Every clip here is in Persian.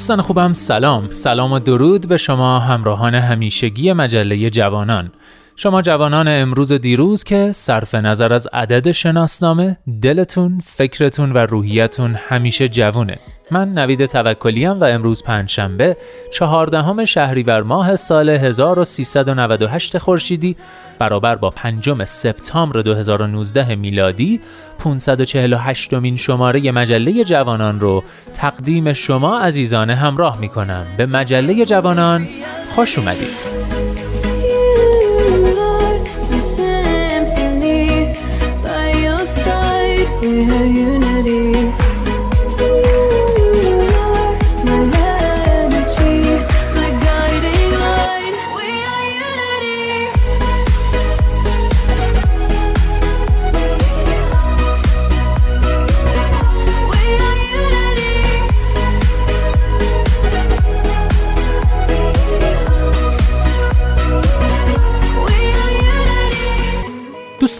دوستان خوبم سلام. سلام و درود به شما همراهان همیشگی مجله جوانان. شما جوانان امروز و دیروز که صرف نظر از عدد شناسنامه دلتون، فکرتون و روحیتون همیشه جوونه. من نوید توکلیم و امروز پنجشنبه چهاردهم شهریور ماه سال 1398 خورشیدی برابر با پنجم سپتامبر 2019 میلادی 548 مین شماره مجله جوانان رو تقدیم شما عزیزان همراه می کنم به مجله جوانان خوش اومدید.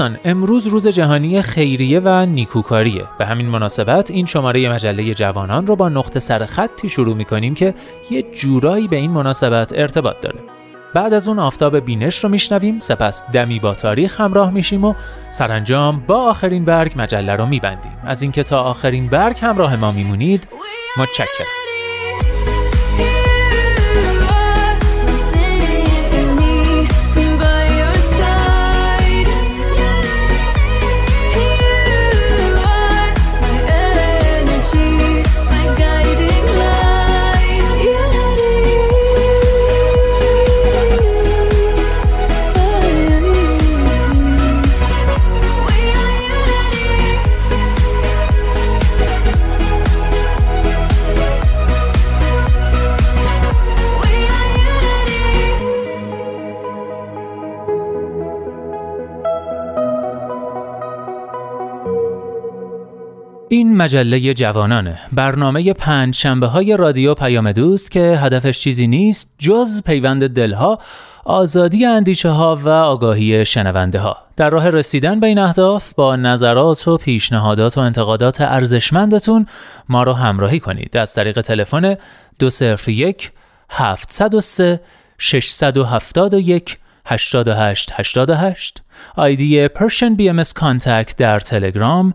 دوستان امروز روز جهانی خیریه و نیکوکاریه. به همین مناسبت این شماره مجله جوانان رو با نقطه سر خطی شروع می‌کنیم که یه جورایی به این مناسبت ارتباط داره. بعد از اون آفتاب بینش رو میشنویم سپس دمی با تاریخ همراه میشیم و سرانجام با آخرین برگ مجله رو میبندیم. از اینکه تا آخرین برگ همراه ما میمونید متشکرم. این مجله جوانانه. برنامه پنج شنبه های رادیو پیام دوست که هدفش چیزی نیست جز پیوند دلها آزادی اندیشه ها و آگاهی شنونده ها در راه رسیدن به این اهداف با نظرات و پیشنهادات و انتقادات ارزشمندتون ما رو همراهی کنید. از طریق تلفن 201 703 671 88 88 آیدی BM contact در تلگرام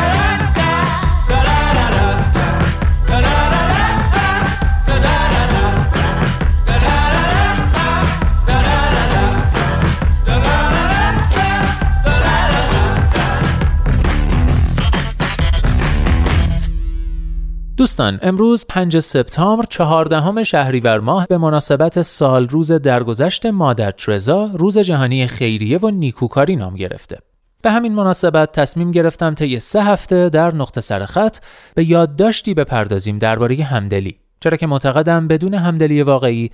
دوستان امروز 5 سپتامبر چهاردهم شهریور ماه به مناسبت سال روز درگذشت مادر ترزا روز جهانی خیریه و نیکوکاری نام گرفته. به همین مناسبت تصمیم گرفتم طی سه هفته در نقطه سرخط به یادداشتی بپردازیم درباره همدلی چرا که معتقدم بدون همدلی واقعی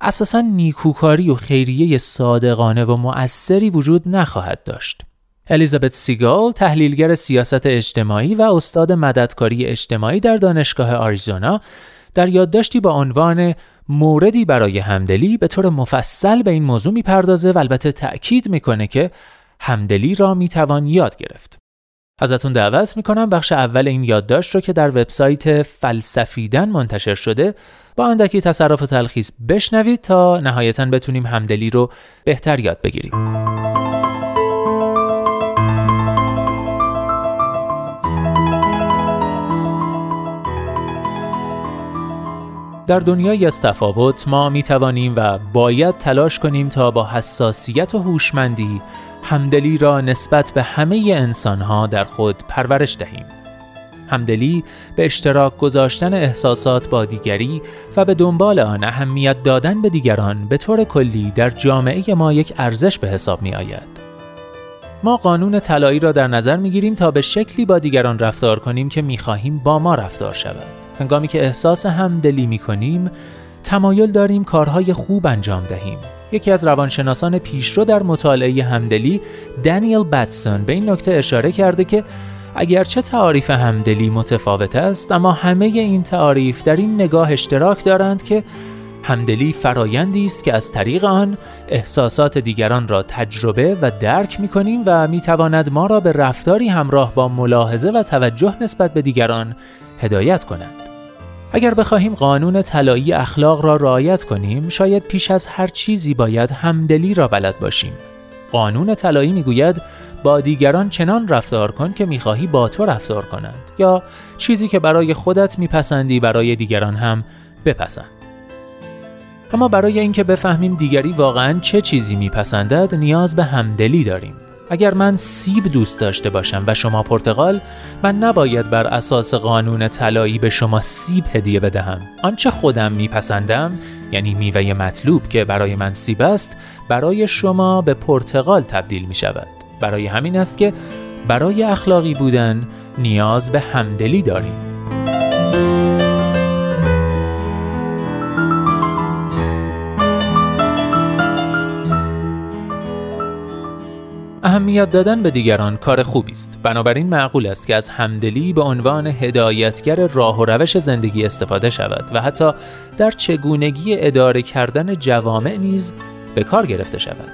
اساسا نیکوکاری و خیریه صادقانه و مؤثری وجود نخواهد داشت. الیزابت سیگال تحلیلگر سیاست اجتماعی و استاد مددکاری اجتماعی در دانشگاه آریزونا در یادداشتی با عنوان موردی برای همدلی به طور مفصل به این موضوع می‌پردازه و البته تأکید می‌کنه که همدلی را می‌توان یاد گرفت. ازتون دعوت می‌کنم بخش اول این یادداشت رو که در وبسایت فلسفیدن منتشر شده با اندکی تصرف و تلخیص بشنوید تا نهایتا بتونیم همدلی رو بهتر یاد بگیریم. در دنیای از تفاوت ما می توانیم و باید تلاش کنیم تا با حساسیت و هوشمندی همدلی را نسبت به همه انسانها در خود پرورش دهیم. همدلی به اشتراک گذاشتن احساسات با دیگری و به دنبال آن اهمیت دادن به دیگران به طور کلی در جامعه ما یک ارزش به حساب می آید. ما قانون طلایی را در نظر می گیریم تا به شکلی با دیگران رفتار کنیم که می خواهیم با ما رفتار شود. هنگامی که احساس همدلی می کنیم، تمایل داریم کارهای خوب انجام دهیم. یکی از روانشناسان پیشرو در مطالعه همدلی دانیل باتسون به این نکته اشاره کرده که اگرچه تعاریف همدلی متفاوت است اما همه این تعاریف در این نگاه اشتراک دارند که همدلی فرایندی است که از طریق آن احساسات دیگران را تجربه و درک می کنیم و می تواند ما را به رفتاری همراه با ملاحظه و توجه نسبت به دیگران هدایت کند. اگر بخواهیم قانون طلایی اخلاق را رعایت کنیم شاید پیش از هر چیزی باید همدلی را بلد باشیم. قانون طلایی می‌گوید با دیگران چنان رفتار کن که می‌خواهی با تو رفتار کنند یا چیزی که برای خودت میپسندی برای دیگران هم بپسند. اما برای اینکه بفهمیم دیگری واقعا چه چیزی میپسندد نیاز به همدلی داریم. اگر من سیب دوست داشته باشم و شما پرتغال من نباید بر اساس قانون طلایی به شما سیب هدیه بدهم. آنچه خودم میپسندم یعنی میوه مطلوب که برای من سیب است برای شما به پرتغال تبدیل می شود برای همین است که برای اخلاقی بودن نیاز به همدلی داریم. اهمیت دادن به دیگران کار خوبی است. بنابراین معقول است که از همدلی به عنوان هدایتگر راه و روش زندگی استفاده شود و حتی در چگونگی اداره کردن جوامع نیز به کار گرفته شود.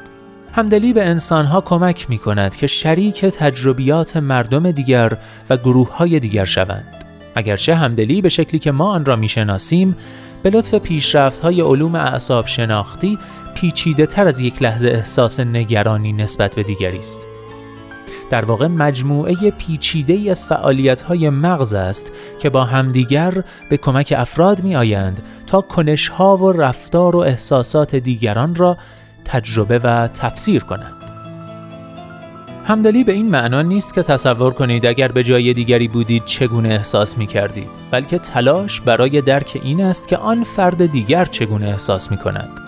همدلی به انسانها کمک می کند که شریک تجربیات مردم دیگر و گروه های دیگر شوند. اگرچه همدلی به شکلی که ما آن را می شناسیم به لطف پیشرفت های علوم اعصاب شناختی پیچیده تر از یک لحظه احساس نگرانی نسبت به دیگری است. در واقع مجموعه پیچیده ای از فعالیت های مغز است که با همدیگر به کمک افراد می آیند تا کنش ها و رفتار و احساسات دیگران را تجربه و تفسیر کنند. همدلی به این معنا نیست که تصور کنید اگر به جای دیگری بودید چگونه احساس می کردید بلکه تلاش برای درک این است که آن فرد دیگر چگونه احساس می کند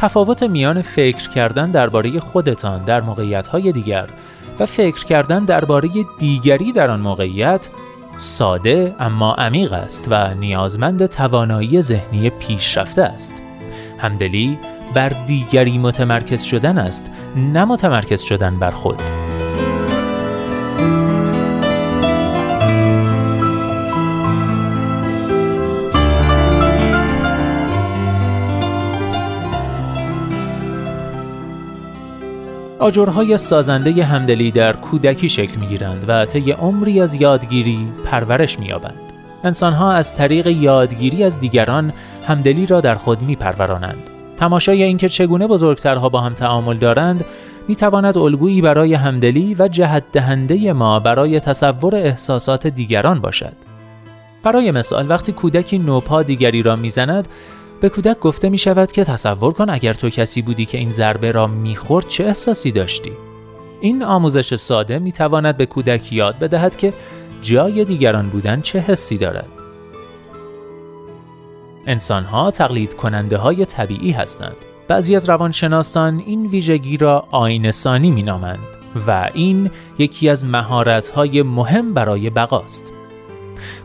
تفاوت میان فکر کردن درباره خودتان در موقعیت‌های دیگر و فکر کردن درباره دیگری در آن موقعیت ساده اما عمیق است و نیازمند توانایی ذهنی پیشرفته است. همدلی بر دیگری متمرکز شدن است نه متمرکز شدن بر خود. آجرهای سازنده همدلی در کودکی شکل می گیرند و طی عمری از یادگیری پرورش می یابند. انسانها از طریق یادگیری از دیگران همدلی را در خود می پرورانند. تماشای اینکه چگونه بزرگترها با هم تعامل دارند می تواند الگویی برای همدلی و جهت دهنده ما برای تصور احساسات دیگران باشد. برای مثال وقتی کودکی نوپا دیگری را می‌زند به کودک گفته می شود که تصور کن اگر تو کسی بودی که این ضربه را می‌خورد چه احساسی داشتی؟ این آموزش ساده می تواند به کودک یاد بدهد که جای دیگران بودن چه حسی دارد. انسانها تقلید کننده های طبیعی هستند. بعضی از روانشناسان این ویژگی را آینسانی می نامند و این یکی از مهارت‌های مهم برای بقاست.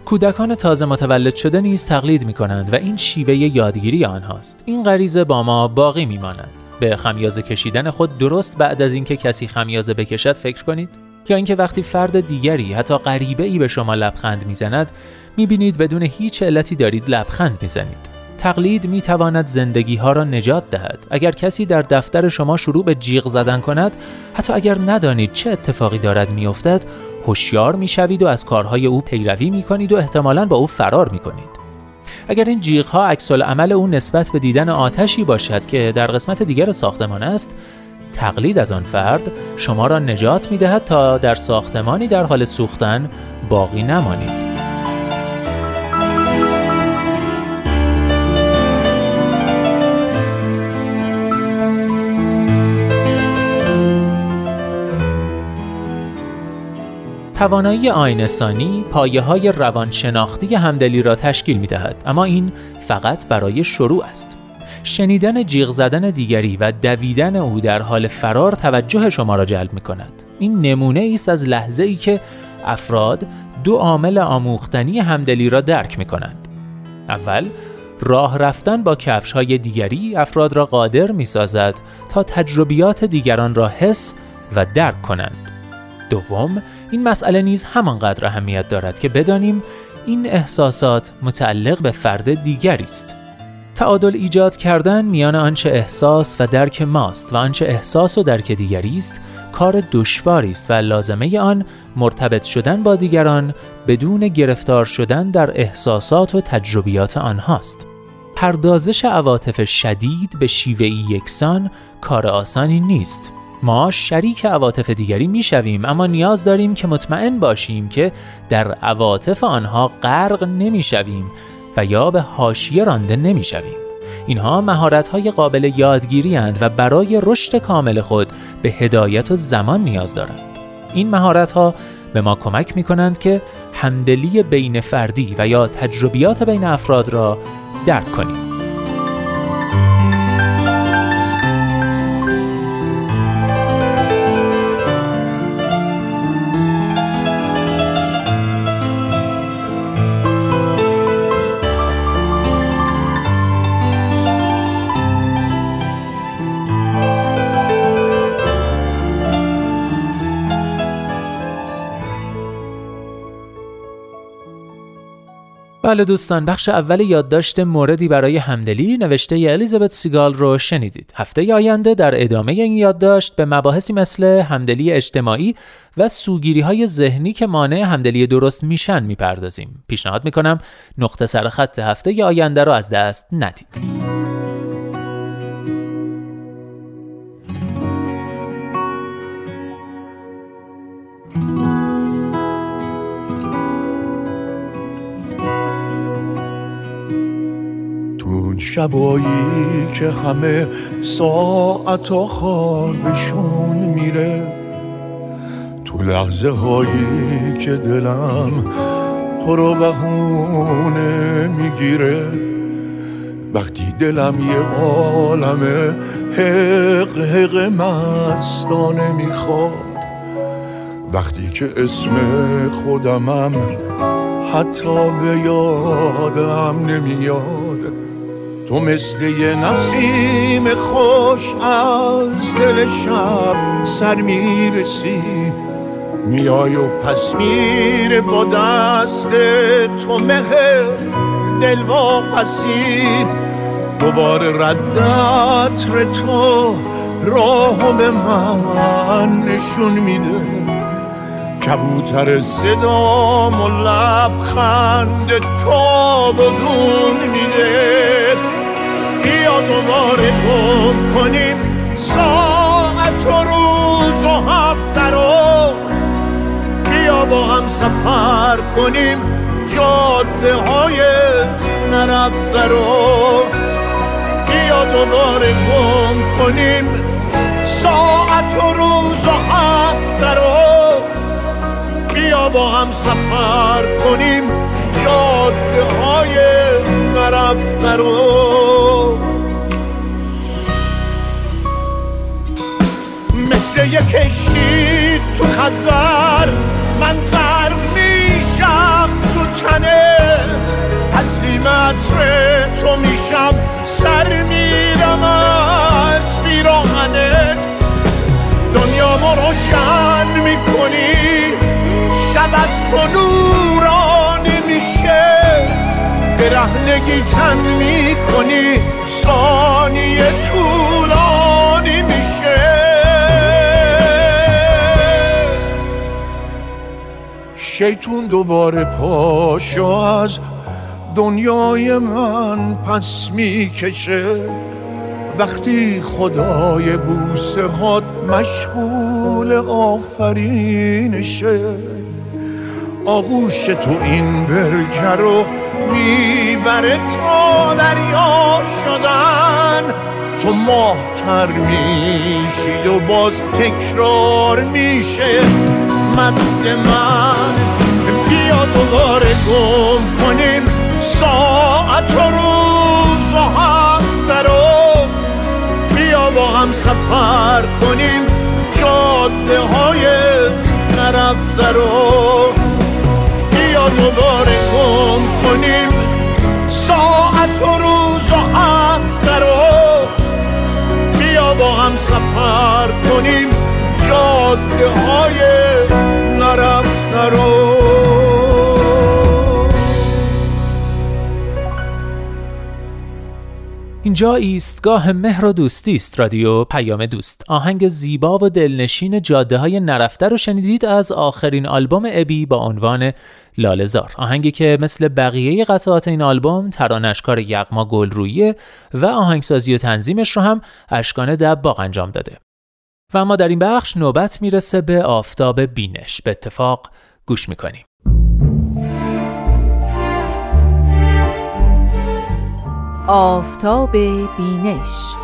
کودکان تازه متولد شده نیز تقلید می کنند و این شیوه یادگیری آنهاست. این غریزه با ما باقی می ماند. به خمیازه کشیدن خود درست بعد از اینکه کسی خمیازه بکشد فکر کنید یا اینکه وقتی فرد دیگری حتی غریبه ای به شما لبخند می‌زند می‌بینید بدون هیچ علتی دارید لبخند می‌زنید تقلید می تواند زندگی ها را نجات دهد اگر کسی در دفتر شما شروع به جیغ زدن کند حتی اگر ندانید چه اتفاقی دارد میافتد هوشیار می‌شوید و از کارهای او پیروی می کنید و احتمالا با او فرار می کنید اگر این جیغ ها عکس عمل او نسبت به دیدن آتشی باشد که در قسمت دیگر ساختمان است تقلید از آن فرد شما را نجات می دهد تا در ساختمانی در حال سوختن باقی نمانید. توانایی آینسانی پایه های روانشناختی همدلی را تشکیل می دهد اما این فقط برای شروع است. شنیدن جیغ زدن دیگری و دویدن او در حال فرار توجه شما را جلب می کند. این نمونه است از لحظه ای که افراد دو عامل آموختنی همدلی را درک می کنند. اول راه رفتن با کفش های دیگری افراد را قادر می سازد تا تجربیات دیگران را حس و درک کنند. دوم این مسئله نیز همانقدر اهمیت دارد که بدانیم این احساسات متعلق به فرد دیگری است. تعادل ایجاد کردن میان آنچه احساس و درک ماست و آنچه احساس و درک دیگری است کار دشواری است و لازمه آن مرتبط شدن با دیگران بدون گرفتار شدن در احساسات و تجربیات آنهاست. پردازش عواطف شدید به شیوهی یکسان کار آسانی نیست. ما شریک عواطف دیگری می‌شویم اما نیاز داریم که مطمئن باشیم که در عواطف آنها غرق نمی‌شویم و یا به حاشیه رانده نمی‌شویم. اینها مهارت های قابل یادگیری اند و برای رشد کامل خود به هدایت و زمان نیاز دارند. این مهارت ها به ما کمک می کنند که همدلی بین فردی و یا تجربیات بین افراد را درک کنیم. بله دوستان بخش اول یادداشت موردی برای همدلی نوشته الیزابت سیگال رو شنیدید. هفته آینده در ادامه این یادداشت به مباحثی مثل همدلی اجتماعی و سوگیری های ذهنی که مانع همدلی درست میشن می‌پردازیم. پیشنهاد می‌کنم نقطه سر خط هفته آینده رو از دست ندید. شبایی که همه ساعت و خوابشون میره. تو لحظه هایی که دلم تو رو بهونه می‌گیره. وقتی دلم یه عالم حق حق مستانه می‌خواد. وقتی که اسم خودمم حتی به یادم نمیاد. تو مثل یه نسیم خوش از دل شب سر می‌رسی. میای و پس میره با دست تو مهر دل پسی دوباره ردت تو راهو به من نشون میده. کبوتر صدام و لبخند تو بدون میده. دوباره گم کنیم. ساعت و روز و هفته رو بیا با هم سفر کنیم. جاده های نرفته رو بیا دوباره گم کنیم. ساعت و روز و هفته رو بیا با هم سفر کنیم. جاده های نرفته رو یک کشتی تو خزر. من غرق میشم تو تنه. تسلیمت تو میشم. سر میرم از بیراهنت دنیا ما روشن می‌کنی. شب از تو نورانی میشه برهنگی تن می‌کنی. ثانیه طولانی میشه. شیطون دوباره پاشو از دنیای من پس می‌کشه. وقتی خدای بوسه هات مشغول آفرینشه آغوش تو این برکه رو می‌بره تا دریا شدن. تو ماهتر میشی و باز تکرار میشه. مد من بیا دوباره گم کنیم. ساعت و روز و هفته رو. بیا با هم سفر کنیم. جاده های نرفته رو. بیا دوباره گم کنیم. ساعت و روز و هفته رو. بیا با هم سفر کنیم. جاده های نرفته رو. اینجا ایستگاه مهر و دوستی است رادیو پیام دوست. آهنگ زیبا و دلنشین جاده های نرفته رو شنیدید از آخرین آلبوم ابی با عنوان لالزار آهنگی که مثل بقیه قطعات این آلبوم ترانشکار یغما گلرویه و آهنگسازی و تنظیمش رو هم اشکان دباغ انجام داده. و اما در این بخش نوبت می‌رسه به آفتاب بینش. به اتفاق گوش می‌کنیم. آفتاب بینش.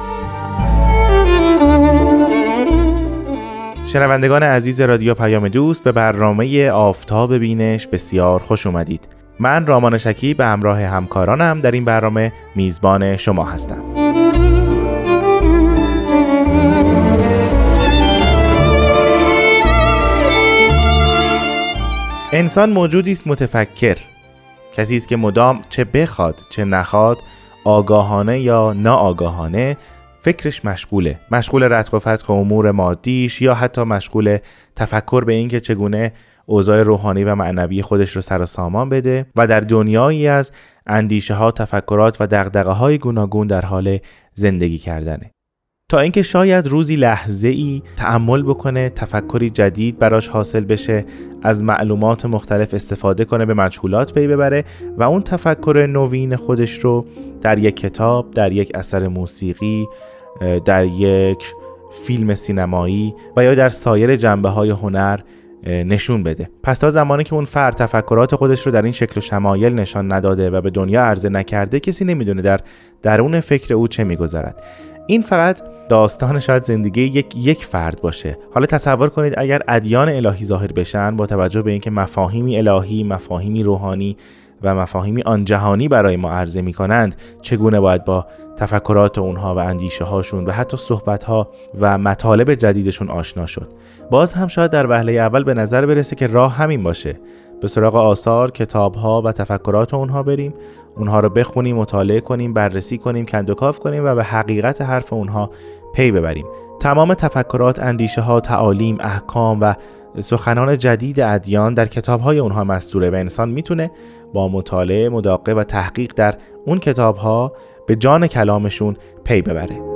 شنوندگان عزیز رادیو پیام دوست به برنامه آفتاب بینش بسیار خوش اومدید. من رامان شکی به همراه همکارانم در این برنامه میزبان شما هستم. انسان موجودی است متفکر. کسی است که مدام چه بخواد چه نخواد آگاهانه یا ناآگاهانه فکرش مشغوله. مشغول رتق و فتق امور مادیش یا حتی مشغول تفکر به اینکه چگونه اوضاع روحانی و معنوی خودش رو سر و سامان بده و در دنیایی از اندیشه ها تفکرات و دقدقه های گوناگون در حال زندگی کردنه. تا اینکه شاید روزی لحظه ای تعمل بکنه تفکری جدید براش حاصل بشه از معلومات مختلف استفاده کنه به مجهولات پی ببره و اون تفکر نوین خودش رو در یک کتاب در یک اثر موسیقی در یک فیلم سینمایی و یا در سایر جنبه های هنر نشون بده. پس تا زمانی که اون فرد تفکرات خودش رو در این شکل و شمایل نشان نداده و به دنیا عرضه نکرده کسی نمی‌دونه در درون فکر او چه میگذرد. این فقط داستان شاید زندگی یک یک فرد باشه. حالا تصور کنید اگر ادیان الهی ظاهر بشن با توجه به اینکه مفاهیمی الهی مفاهیمی روحانی و مفاهیمی آن جهانی برای ما عرضه می کنند چگونه باید با تفکرات اونها و اندیشه هاشون و حتی صحبت ها و مطالب جدیدشون آشنا شد؟ باز هم شاید در وهله اول به نظر برسه که راه همین باشه. به سراغ آثار، کتاب ها و تفکرات اونها بریم. اونها رو بخونیم، مطالعه کنیم، بررسی کنیم، کندوکاف کنیم و به حقیقت حرف اونها پی ببریم. تمام تفکرات، اندیشه ها، تعالیم، احکام و سخنان جدید ادیان در کتاب های اونها مستوره و انسان می‌تونه با مطالعه، مداقه و تحقیق در اون کتاب ها به جان کلامشون پی ببره.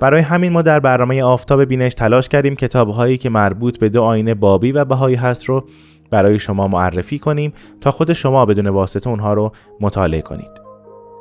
برای همین ما در برنامه آفتاب بینش تلاش کردیم کتاب هایی که مربوط به دو آینه بابی و بهایی هست رو برای شما معرفی کنیم تا خود شما بدون واسطه اونها رو مطالعه کنید.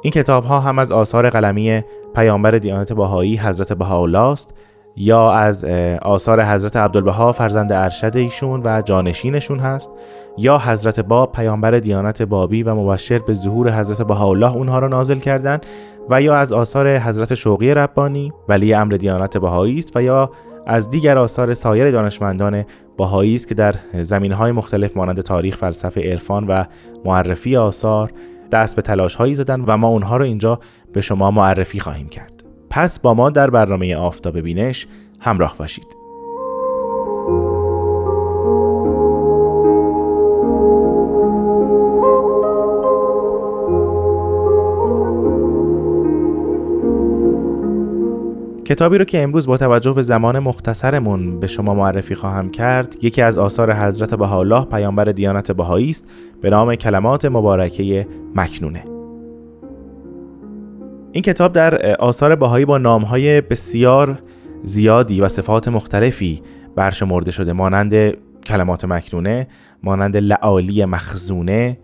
این کتاب ها هم از آثار قلمی پیامبر دیانت بهایی حضرت بهاءالله است یا از آثار حضرت عبدالبها فرزند ارشد ایشون و جانشینشون هست یا حضرت باب پیامبر دیانت بابی و مبشر به ظهور حضرت بهاءالله اونها را نازل کردند و یا از آثار حضرت شوقی ربانی ولی امر دیانت بهایی است و یا از دیگر آثار سایر دانشمندان باهایی است که در زمینهای مختلف مانند تاریخ، فلسفه، عرفان و معرفی آثار دست به تلاش هایی زدن و ما اونها رو اینجا به شما معرفی خواهیم کرد. پس با ما در برنامه آفتاب بینش همراه باشید. کتابی رو که امروز با توجه به زمان مختصرمون به شما معرفی خواهم کرد یکی از آثار حضرت بهاءالله پیامبر دیانت بهایی است به نام کلمات مبارکه مکنونه این کتاب در آثار بهایی با نامهای بسیار زیادی و صفات مختلفی برشمرده شده مانند کلمات مکنونه مانند لعالی مخزونه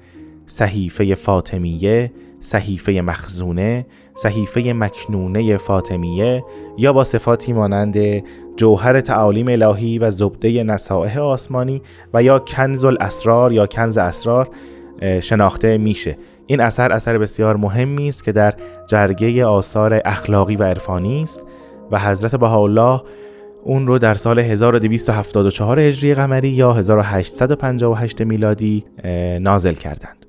صحیفه فاطمیه صحیفه مخزونه صحیفه مکنونه فاطمیه یا با صفاتی مانند جوهر تعالیم الهی و زبده نصائح آسمانی و یا کنز الاسرار یا کنز اسرار شناخته میشه. این اثر اثر بسیار مهمی است که در جرگه آثار اخلاقی و عرفانی است و حضرت بهاءالله اون رو در سال 1274 هجری قمری یا 1858 میلادی نازل کردند.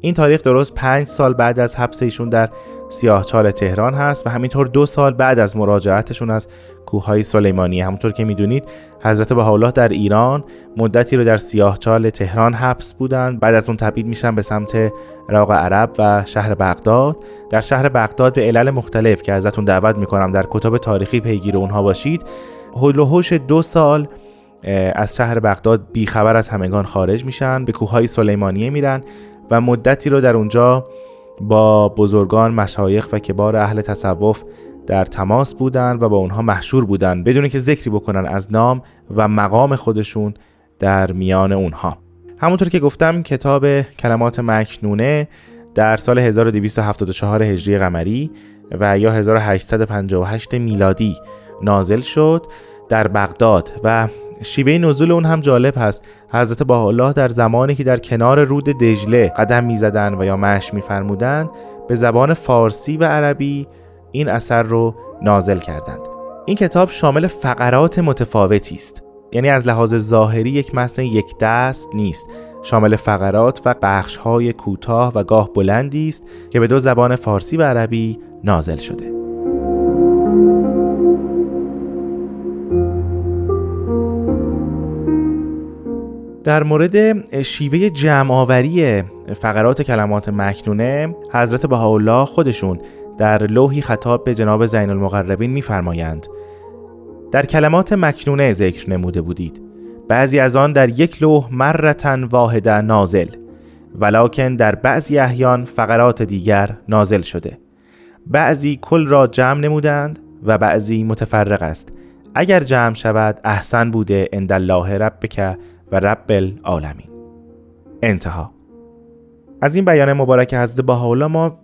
این تاریخ درست پنج سال بعد از حبس ایشون در سیاهچال تهران هست و همینطور دو سال بعد از مراجعتشون از کوههای سلیمانی. همونطور که می‌دونید حضرت بهاءالله در ایران مدتی رو در سیاهچال تهران حبس بودند بعد از اون تبعید میشن به سمت عراق عرب و شهر بغداد. در شهر بغداد به علل مختلف که ازتون دعوت می‌کنم در کتاب تاریخی پیگیر اونها باشید هلوهوش دو سال از شهر بغداد بیخبر از همگان خارج میشن به کوههای سلیمانیه میرن و مدتی رو در اونجا با بزرگان مشایخ و کبار اهل تصوف در تماس بودند و با اونها محشور بودند بدون که ذکری بکنن از نام و مقام خودشون در میان اونها. همونطور که گفتم کتاب کلمات مکنونه در سال 1274 هجری قمری و یا 1858 میلادی نازل شد در بغداد و شیوه نزول اون هم جالب هست. حضرت الله در زمانی که در کنار رود دجله قدم می‌زدن و یا مش میفرمودند به زبان فارسی و عربی این اثر رو نازل کردند. این کتاب شامل فقرات متفاوتی است. یعنی از لحاظ ظاهری یک متن یک دست نیست. شامل فقرات و بخش های کوتاه و گاه بلندی است که به دو زبان فارسی و عربی نازل شده. در مورد شیوه جمعآوری فقرات کلمات مکنونه حضرت بهاءالله خودشون در لوحی خطاب به جناب زین المقربین میفرمایند. در کلمات مکنونه ذکر نموده بودید. بعضی از آن در یک لوح مرتن واحده نازل ولکن در بعضی احیان فقرات دیگر نازل شده. بعضی کل را جمع نمودند و بعضی متفرق است. اگر جمع شود احسن بوده اند الله ربک و رب العالمین. انتها. از این بیان مبارک حضرت بهاءالله ما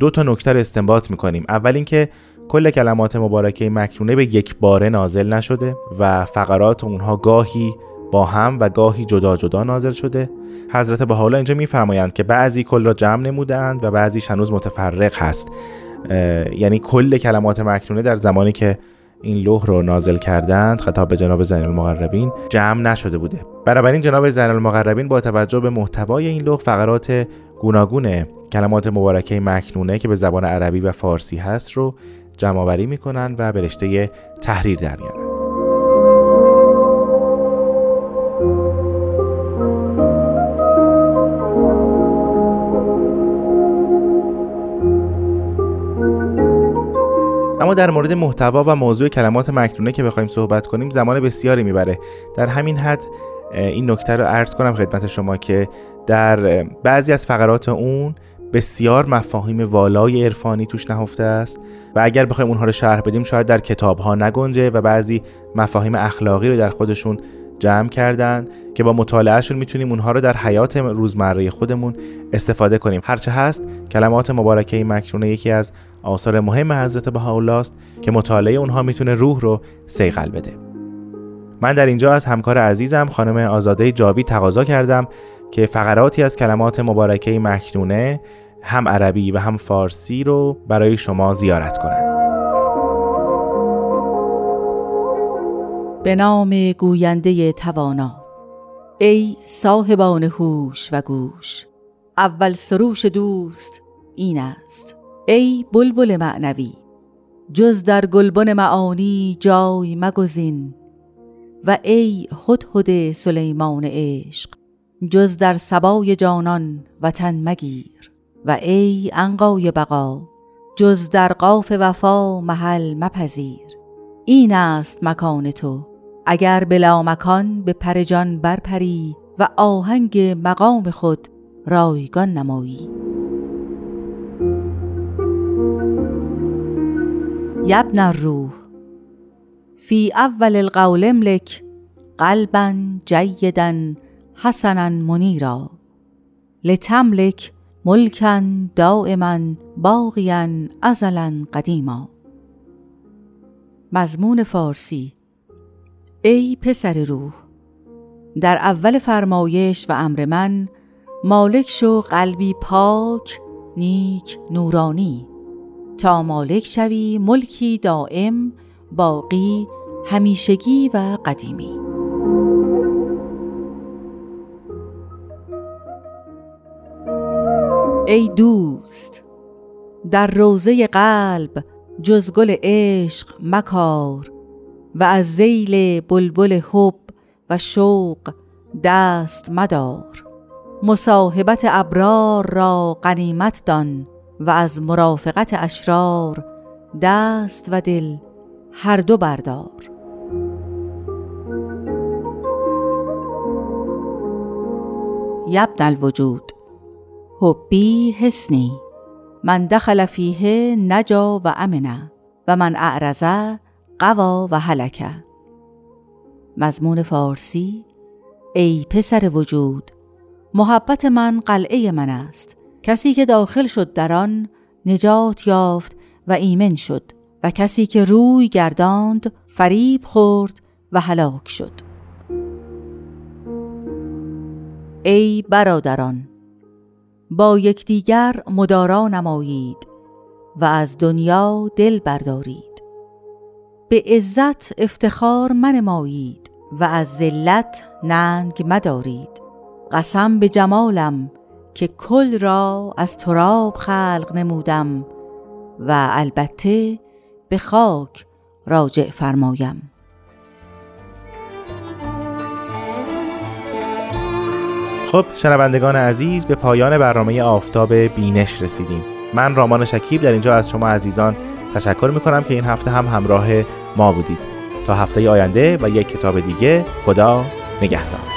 دو تا نکته استنباط می‌کنیم. اول اینکه کل کلمات مبارکه مکنونه به یک باره نازل نشده و فقرات اونها گاهی با هم و گاهی جدا جدا نازل شده. حضرت بهاءالله اینجا میفرمایند که بعضی کل را جمع نمودند و بعضی هنوز متفرق هست. یعنی کل کلمات مکنونه در زمانی که این لوح رو نازل کردند خطاب به جناب زین المقربین جمع نشده بوده. بنابراین جناب زین المقربین با توجه به محتوای این لوح فقرات گوناگون کلمات مبارکه مکنونه که به زبان عربی و فارسی هست رو جمع آوری می‌کنن و به رشته تحریر در اما در مورد محتوا و موضوع کلمات مکنونه که بخوایم صحبت کنیم زمان بسیاری می‌بره. در همین حد این نکته رو عرض کنم خدمت شما که در بعضی از فقرات اون بسیار مفاهیم والای عرفانی توش نهفته است و اگر بخوایم اونها رو شرح بدیم شاید در کتاب ها نگنجه و بعضی مفاهیم اخلاقی رو در خودشون جمع کردن که با مطالعهشون می‌تونیم اونها رو در حیات روزمره خودمون استفاده کنیم. هرچه هست کلمات مبارکه مکنونه یکی از آثار مهم حضرت بهاءالله است که مطالعه اونها می‌تونه روح رو سیقل بده. من در اینجا از همکار عزیزم خانم آزاده جاوی تقاضا کردم که فقراتی از کلمات مبارکه مکنونه هم عربی و هم فارسی رو برای شما زیارت کنند به نام گوینده توانا. ای صاحبان هوش و گوش اول سروش دوست این است. ای بلبل معنوی جز در گلبن معانی جای مگزین. و ای هدهد سلیمان عشق جز در سبای جانان وطن مگیر. و ای انقای بقا جز در قاف وفا محل مپذیر. این است مکان تو اگر بلا مکان به پر جان برپری و آهنگ مقام خود رایگان نمایی. یبن الروح. فی اول القول املک قلبا جیدا حسنا منیرا لتملک ملکا دائما باقیا ازلا قدیما مضمون فارسی. ای پسر روح در اول فرمایش و امر من مالک شو قلبی پاک نیک نورانی. تا مالک شوی ملکی دائم باقی همیشگی و قدیمی. ای دوست در روزه قلب جز گل عشق مکار و از زیل بلبل حب و شوق دست مدار. مصاحبت ابرار را غنیمت دان و از مرافقت اشرار دست و دل هر دو بردار. یبن الوجود. حبی حسنی. من دخل فیه نجا و امنه و من اعرضه قوا و حلکه مضمون فارسی. ای پسر وجود محبت من قلعه من است. کسی که داخل شد در آن نجات یافت و ایمن شد و کسی که روی گرداند فریب خورد و هلاک شد. ای برادران با یکدیگر مدارا نمایید و از دنیا دل بردارید. به عزت افتخار منمایید و از ذلت ننگ مدارید. قسم به جمالم که کل را از تراب خلق نمودم و البته به خاک راجع فرمایم. خب شنوندگان عزیز به پایان برنامه آفتاب بینش رسیدیم. من رامان شکیب در اینجا از شما عزیزان تشکر می‌کنم که این هفته هم همراه ما بودید. تا هفته آینده و یک کتاب دیگه خدا نگهدار.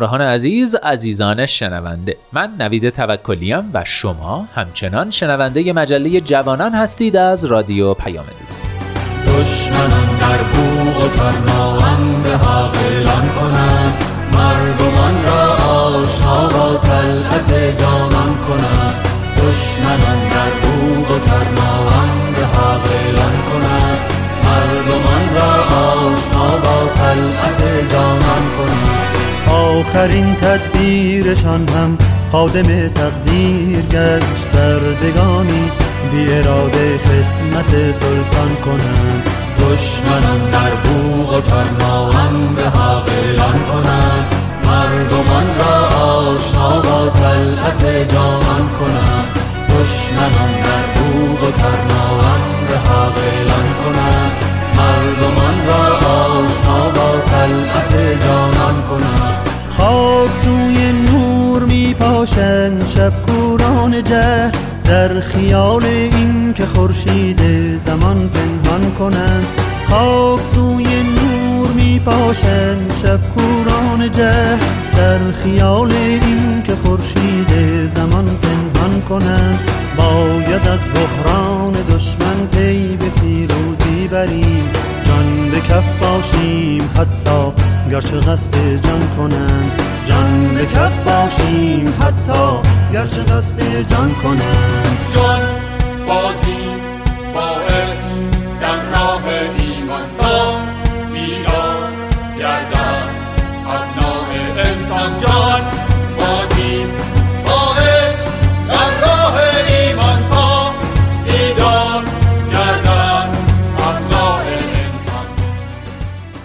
همراهان عزیز عزیزان شنونده. من نوید توکلیم و شما همچنان شنونده مجله جوانان هستید از رادیو پیام دوست. دشمنان در بوغ و کرناهم به حق اعلان کنند. مردمان را آشنا با طلعت جانان کنند. دشمنان در بوغ و کرناهم به حق اعلان کنند. مردمان را آشنا با طلعت جانان کنند. آخرین تدبیرشان هم خادم تقدیر گشت بردگانی بی اراده خدمت سلطان کنند. دشمنان در بوغ و کرناهم به حق اعلان کنند. مردمان را آشنا با طلعت جانان کنند. دشمنان در پاشند شب کوران جه در خیال این که خورشید زمان پنهان کنند خاک سوی نور می پاشند شب کوران جه در خیال این که خورشید زمان پنهان کنند باید از بحران دشمن پی به پیروزی بریم. جان به کف باشیم حتی گرچه قصد جان کنند جان به کف باشیم حتی. گرچه قصد جان کنند جان بازی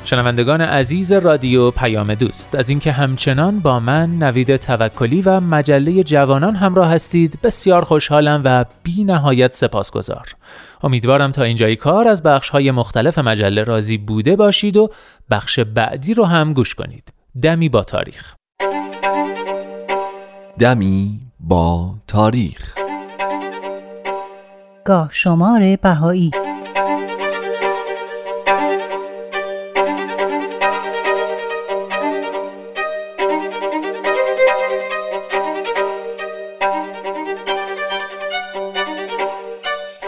شنوندگان عزیز رادیو پیام دوست از اینکه همچنان با من نوید توکلی و مجله جوانان همراه هستید بسیار خوشحالم و بی نهایت سپاسگزار. امیدوارم تا اینجای کار از بخش های مختلف مجله راضی بوده باشید و بخش بعدی رو هم گوش کنید. دمی با تاریخ. دمی با تاریخ. گاه شمار بهایی.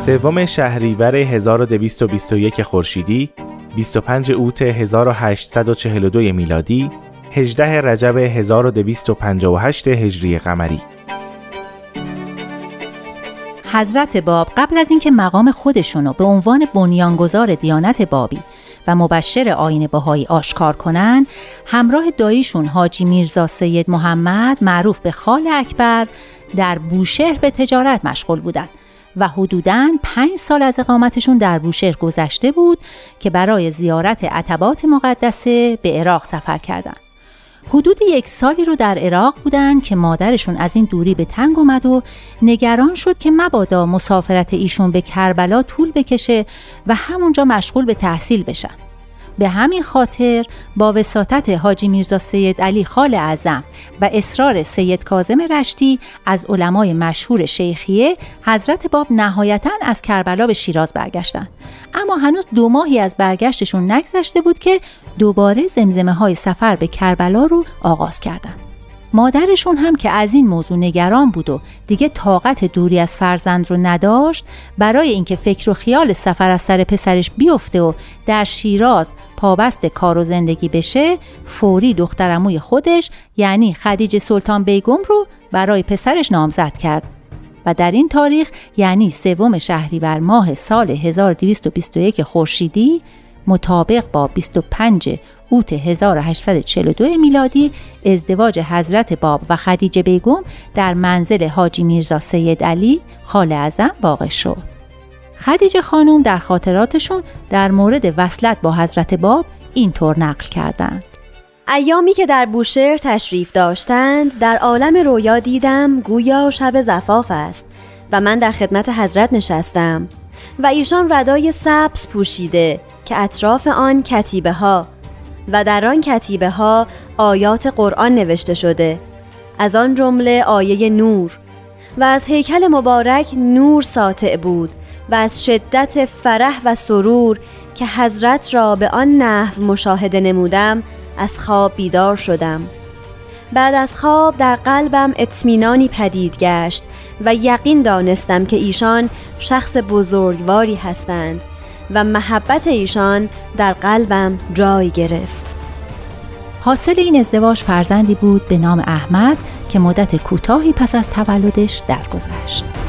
سوم شهریور 1221 خورشیدی 25 اوت 1842 میلادی 18 رجب 1258 هجری قمری. حضرت باب قبل از اینکه مقام خودشونو به عنوان بنیانگذار دیانت بابی و مبشر آین بهایی آشکار کنن همراه داییشون حاجی میرزا سید محمد معروف به خال اکبر در بوشهر به تجارت مشغول بودند. و حدوداً پنج سال از اقامتشون در بوشهر گذشته بود که برای زیارت عتبات مقدسه به عراق سفر کردند. حدود یک سالی رو در عراق بودن که مادرشون از این دوری به تنگ اومد و نگران شد که مبادا مسافرت ایشون به کربلا طول بکشه و همونجا مشغول به تحصیل بشن. به همین خاطر با وساطت حاجی میرزا سید علی خال اعظم و اصرار سید کازم رشتی از علمای مشهور شیخیه حضرت باب نهایتا از کربلا به شیراز برگشتند. اما هنوز دو ماهی از برگشتشون نگذشته بود که دوباره زمزمه های سفر به کربلا رو آغاز کردند. مادرشون هم که از این موضوع نگران بود و دیگه طاقت دوری از فرزند رو نداشت برای اینکه فکر و خیال سفر از سر پسرش بیفته و در شیراز پابست کار و زندگی بشه فوری دخترموی خودش یعنی خدیجه سلطان بیگم رو برای پسرش نامزد کرد و در این تاریخ یعنی سوم شهریور ماه سال 1221 خورشیدی مطابق با 25 اوت 1842 میلادی ازدواج حضرت باب و خدیجه بیگم در منزل حاجی میرزا سید علی خال اعظم واقع شد. خدیجه خانم در خاطراتشون در مورد وصلت با حضرت باب اینطور نقل کردند. ایامی که در بوشهر تشریف داشتند در عالم رویا دیدم گویا شب زفاف است و من در خدمت حضرت نشستم و ایشان ردای سبز پوشیده که اطراف آن کتیبه ها و در آن کتیبه ها آیات قرآن نوشته شده از آن جمله آیه نور و از هیکل مبارک نور ساطع بود و از شدت فرح و سرور که حضرت را به آن نحو مشاهده نمودم از خواب بیدار شدم بعد از خواب در قلبم اطمینانی پدید گشت و یقین دانستم که ایشان شخص بزرگواری هستند و محبت ایشان در قلبم جای گرفت حاصل این ازدواج فرزندی بود به نام احمد که مدت کوتاهی پس از تولدش درگذشت.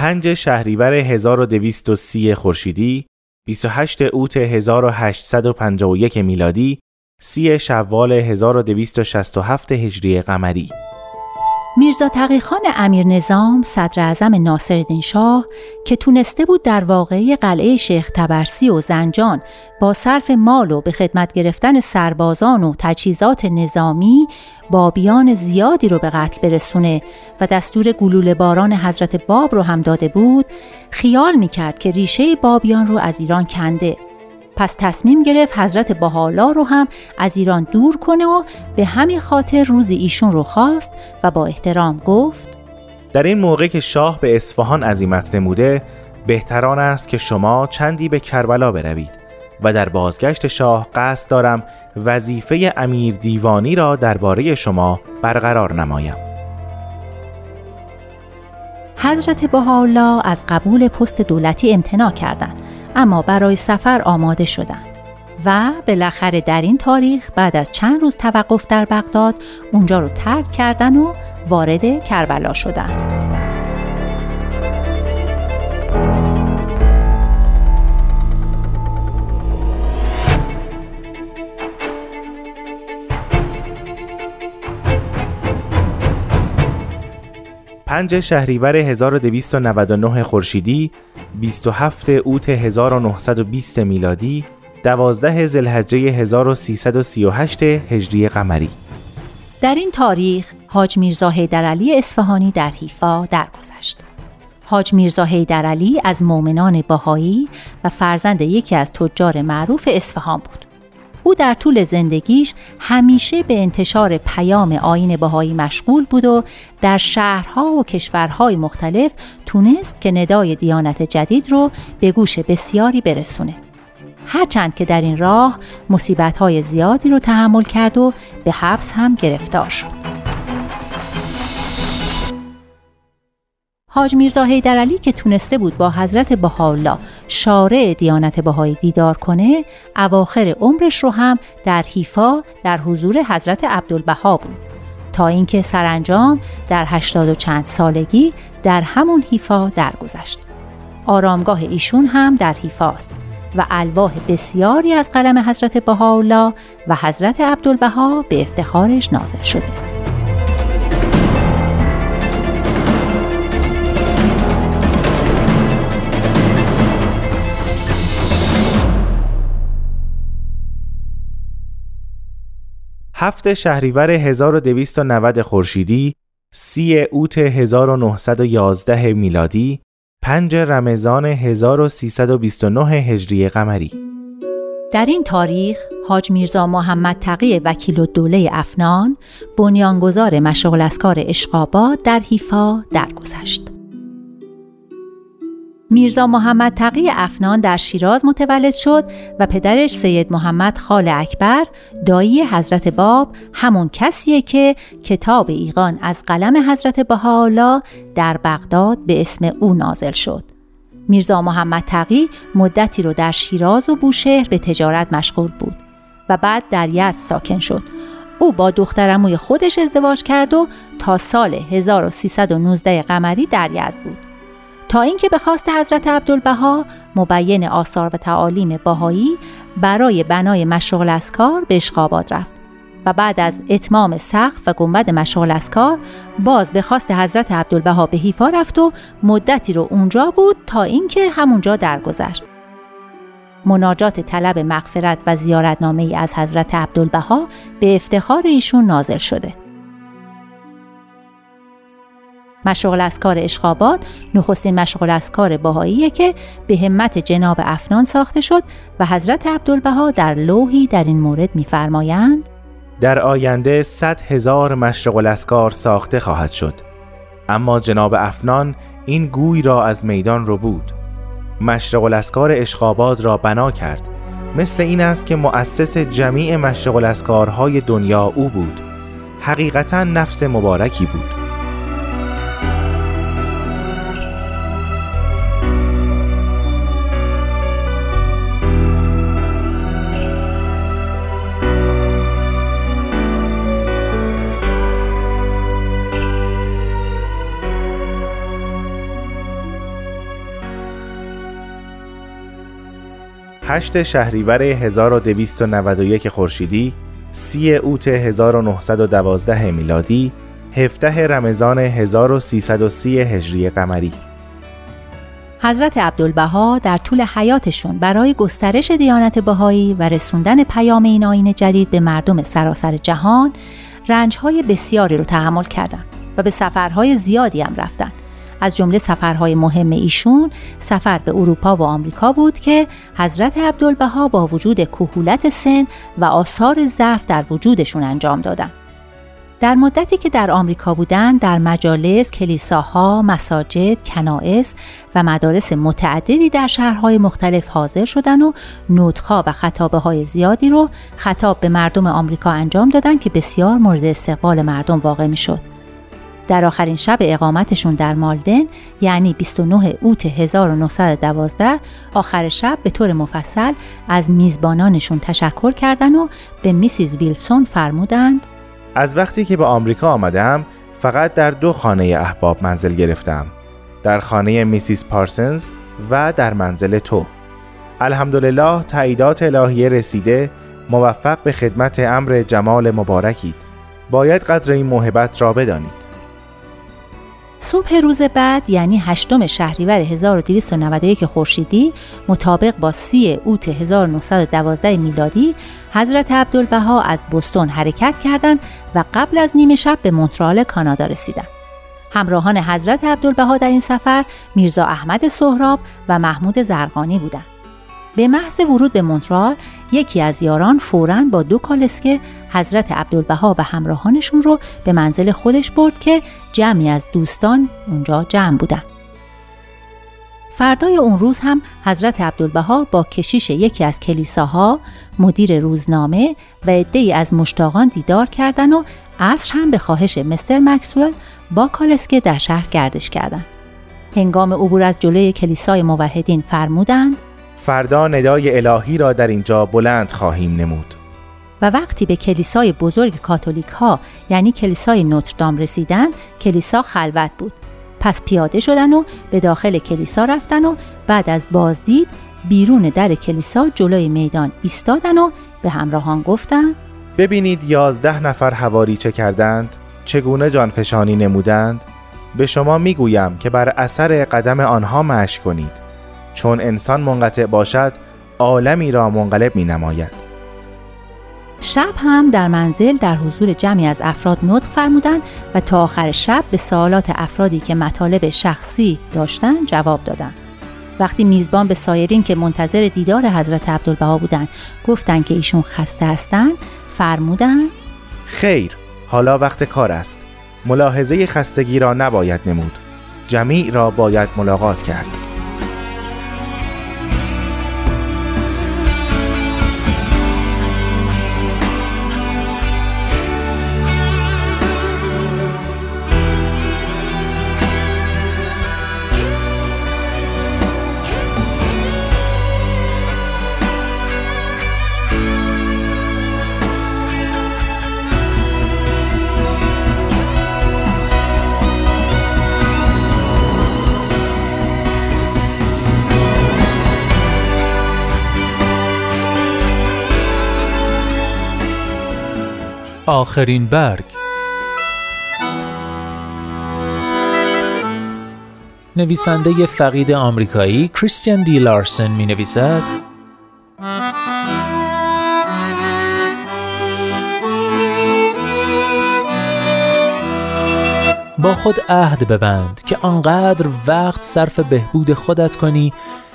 پنج شهریور 1230 خورشیدی 28 اوت 1851 میلادی سی شوال 1267 هجری قمری. میرزا تقیخان امیر نظام صدر اعظم ناصرالدین شاه که تونسته بود در واقعی قلعه شیخ تبرسی و زنجان با صرف مال و به خدمت گرفتن سربازان و تجهیزات نظامی بابیان زیادی رو به قتل برسونه و دستور گلوله باران حضرت باب رو هم داده بود خیال می‌کرد که ریشه بابیان رو از ایران کنده. پس تصمیم گرفت حضرت باحالا رو هم از ایران دور کنه و به همین خاطر روز ایشون رو خواست و با احترام گفت در این موقع که شاه به اصفهان عزیمت نموده بهتران است که شما چندی به کربلا بروید و در بازگشت شاه قصد دارم وظیفه امیر دیوانی را درباره شما برقرار نمایم. حضرت بهاءالله از قبول پست دولتی امتناع کردند اما برای سفر آماده شدند و بالاخره در این تاریخ بعد از چند روز توقف در بغداد اونجا رو ترک کردن و وارد کربلا شدند. پنج شهریور 1299 خورشیدی 27 اوت 1920 میلادی 12 زلحجه 1338 هجری قمری در این تاریخ حاج میرزا حیدرعلی اصفهانی در حیفا درگذشت. حاج میرزا حیدرعلی از مؤمنان باهایی و فرزند یکی از تجار معروف اصفهان بود. او در طول زندگیش همیشه به انتشار پیام آین بهایی مشغول بود و در شهرها و کشورهای مختلف تونست که ندای دیانت جدید رو به گوش بسیاری برسونه. هرچند که در این راه مصیبت‌های زیادی رو تحمل کرد و به حبس هم گرفتار شد. حاج میرزا علی که تونسته بود با حضرت بهاءالله شارع دیانت بهایی دیدار کنه اواخر عمرش رو هم در حیفا در حضور حضرت عبدالبها بود. تا اینکه سرانجام در هشتاد و چند سالگی در همون حیفا درگذشت. آرامگاه ایشون هم در حیفاست و الواح بسیاری از قلم حضرت بهاءالله و حضرت عبدالبها به افتخارش نازل شده. هفت شهریور 1290 خورشیدی، سی اوت 1911 میلادی، پنج رمضان 1329 هجری قمری در این تاریخ حاج میرزا محمد تقی وکیل الدوله افنان بنیانگذار مشغل اسکار اشقاباد در حیفا درگذشت. میرزا محمد تقی افنان در شیراز متولد شد و پدرش سید محمد خال اکبر دایی حضرت باب همون کسیه که کتاب ایقان از قلم حضرت بهاءالله در بغداد به اسم او نازل شد. میرزا محمد تقی مدتی رو در شیراز و بوشهر به تجارت مشغول بود و بعد در یزد ساکن شد. او با دخترموی خودش ازدواج کرد و تا سال 1319 قمری در یزد بود. تا اینکه به خواست حضرت عبدالبها مبین آثار و تعالیم باهایی برای بنای مشغل اسکار به اشقاباد رفت و بعد از اتمام سقف و گنبد مشغل اسکار باز به خواست حضرت عبدالبها به حیفا رفت و مدتی رو اونجا بود تا اینکه همونجا درگذشت. مناجات طلب مغفرت و زیارتنامه ای از حضرت عبدالبها به افتخار ایشون نازل شده. مشغل اسکار اشخابات نخستین مشغل اسکار باهاییه که به همت جناب افنان ساخته شد و حضرت عبدالبها در لوحی در این مورد میفرمایند. در آینده 100 هزار مشغل اسکار ساخته خواهد شد. اما جناب افنان این گوی را از میدان رو بود. مشرق اسکار اشخاباد را بنا کرد. مثل این است که مؤسس جمیع مشرق اسکارهای دنیا او بود. حقیقتا نفس مبارکی بود. هشت شهریور 1291 خورشیدی، سی اوت 1912 میلادی، 17 رمضان 1330 هجری قمری. حضرت عبدالبها در طول حیاتشون برای گسترش دیانت بهایی و رسوندن پیام این آین جدید به مردم سراسر جهان رنجهای بسیاری رو تحمل کردند و به سفرهای زیادی هم رفتند از جمله سفرهای مهم ایشون سفر به اروپا و آمریکا بود که حضرت عبدالبها با وجود کهولت سن و آثار ضعف در وجودشون انجام دادن. در مدتی که در آمریکا بودند در مجالس، کلیساها، مساجد، کنائس و مدارس متعددی در شهرهای مختلف حاضر شدند و نوتخا و خطابه های زیادی رو خطاب به مردم آمریکا انجام دادند که بسیار مورد استقبال مردم واقع می شد. در آخرین شب اقامتشون در مالدن یعنی 29 اوت 1912 آخر شب به طور مفصل از میزبانانشون تشکر کردن و به میسیز ویلسون فرمودند از وقتی که به آمریکا آمدم فقط در دو خانه احباب منزل گرفتم در خانه میسیس پارسنز و در منزل تو. الحمدلله تاییدات الهیه رسیده موفق به خدمت امر جمال مبارکید. باید قدر این محبت را بدانید. صبح روز بعد یعنی هشتم شهریور 1291 خورشیدی مطابق با سی اوت 1912 میلادی حضرت عبدالبها از بستون حرکت کردند و قبل از نیمه شب به مونترال کانادا رسیدند. همراهان حضرت عبدالبها در این سفر میرزا احمد سهراب و محمود زرقانی بودند. به محض ورود به مونترال یکی از یاران فوراً با دو کالسکه حضرت عبدالبها و همراهانشون رو به منزل خودش برد که جمعی از دوستان اونجا جمع بودن. فردای اون روز هم حضرت عبدالبها با کشیش یکی از کلیساها، مدیر روزنامه و عدهای از مشتاقان دیدار کردن و عصر هم به خواهش مستر مکسول با کالسکه در شهر گردش کردند. هنگام عبور از جلوی کلیسای موحدین فرمودند فردا ندای الهی را در اینجا بلند خواهیم نمود. و وقتی به کلیسای بزرگ کاتولیک ها یعنی کلیسای نوتردام رسیدن کلیسا خلوت بود. پس پیاده شدن و به داخل کلیسا رفتن و بعد از بازدید بیرون در کلیسا جلوی میدان ایستادن و به همراهان گفتن ببینید یازده نفر هواری چه کردند چگونه جانفشانی نمودند. به شما می‌گویم که بر اثر قدم آنها مشک کنید. چون انسان منقطع باشد عالمی را منقلب می نماید شب هم در منزل در حضور جمعی از افراد نطق فرمودند و تا آخر شب به سوالات افرادی که مطالب شخصی داشتند جواب دادند. وقتی میزبان به سایرین که منتظر دیدار حضرت عبدالبها بودند گفتند که ایشون خسته هستند فرمودند خیر حالا وقت کار است. ملاحظه خستگی را نباید نمود. جمیع را باید ملاقات کرد. آخرین برگ. نویسنده فقید آمریکایی کریستیان دی لارسن می نویسد با خود عهد ببند که آنقدر وقت صرف بهبود خودت کنی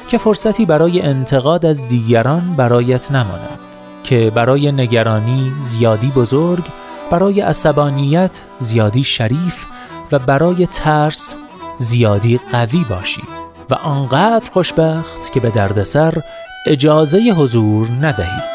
که فرصتی برای انتقاد از دیگران برایت نماند. که برای نگرانی زیادی بزرگ برای عصبانیت زیادی شریف و برای ترس زیادی قوی باشی و آنقدر خوشبخت که به دردسر اجازه حضور ندهی.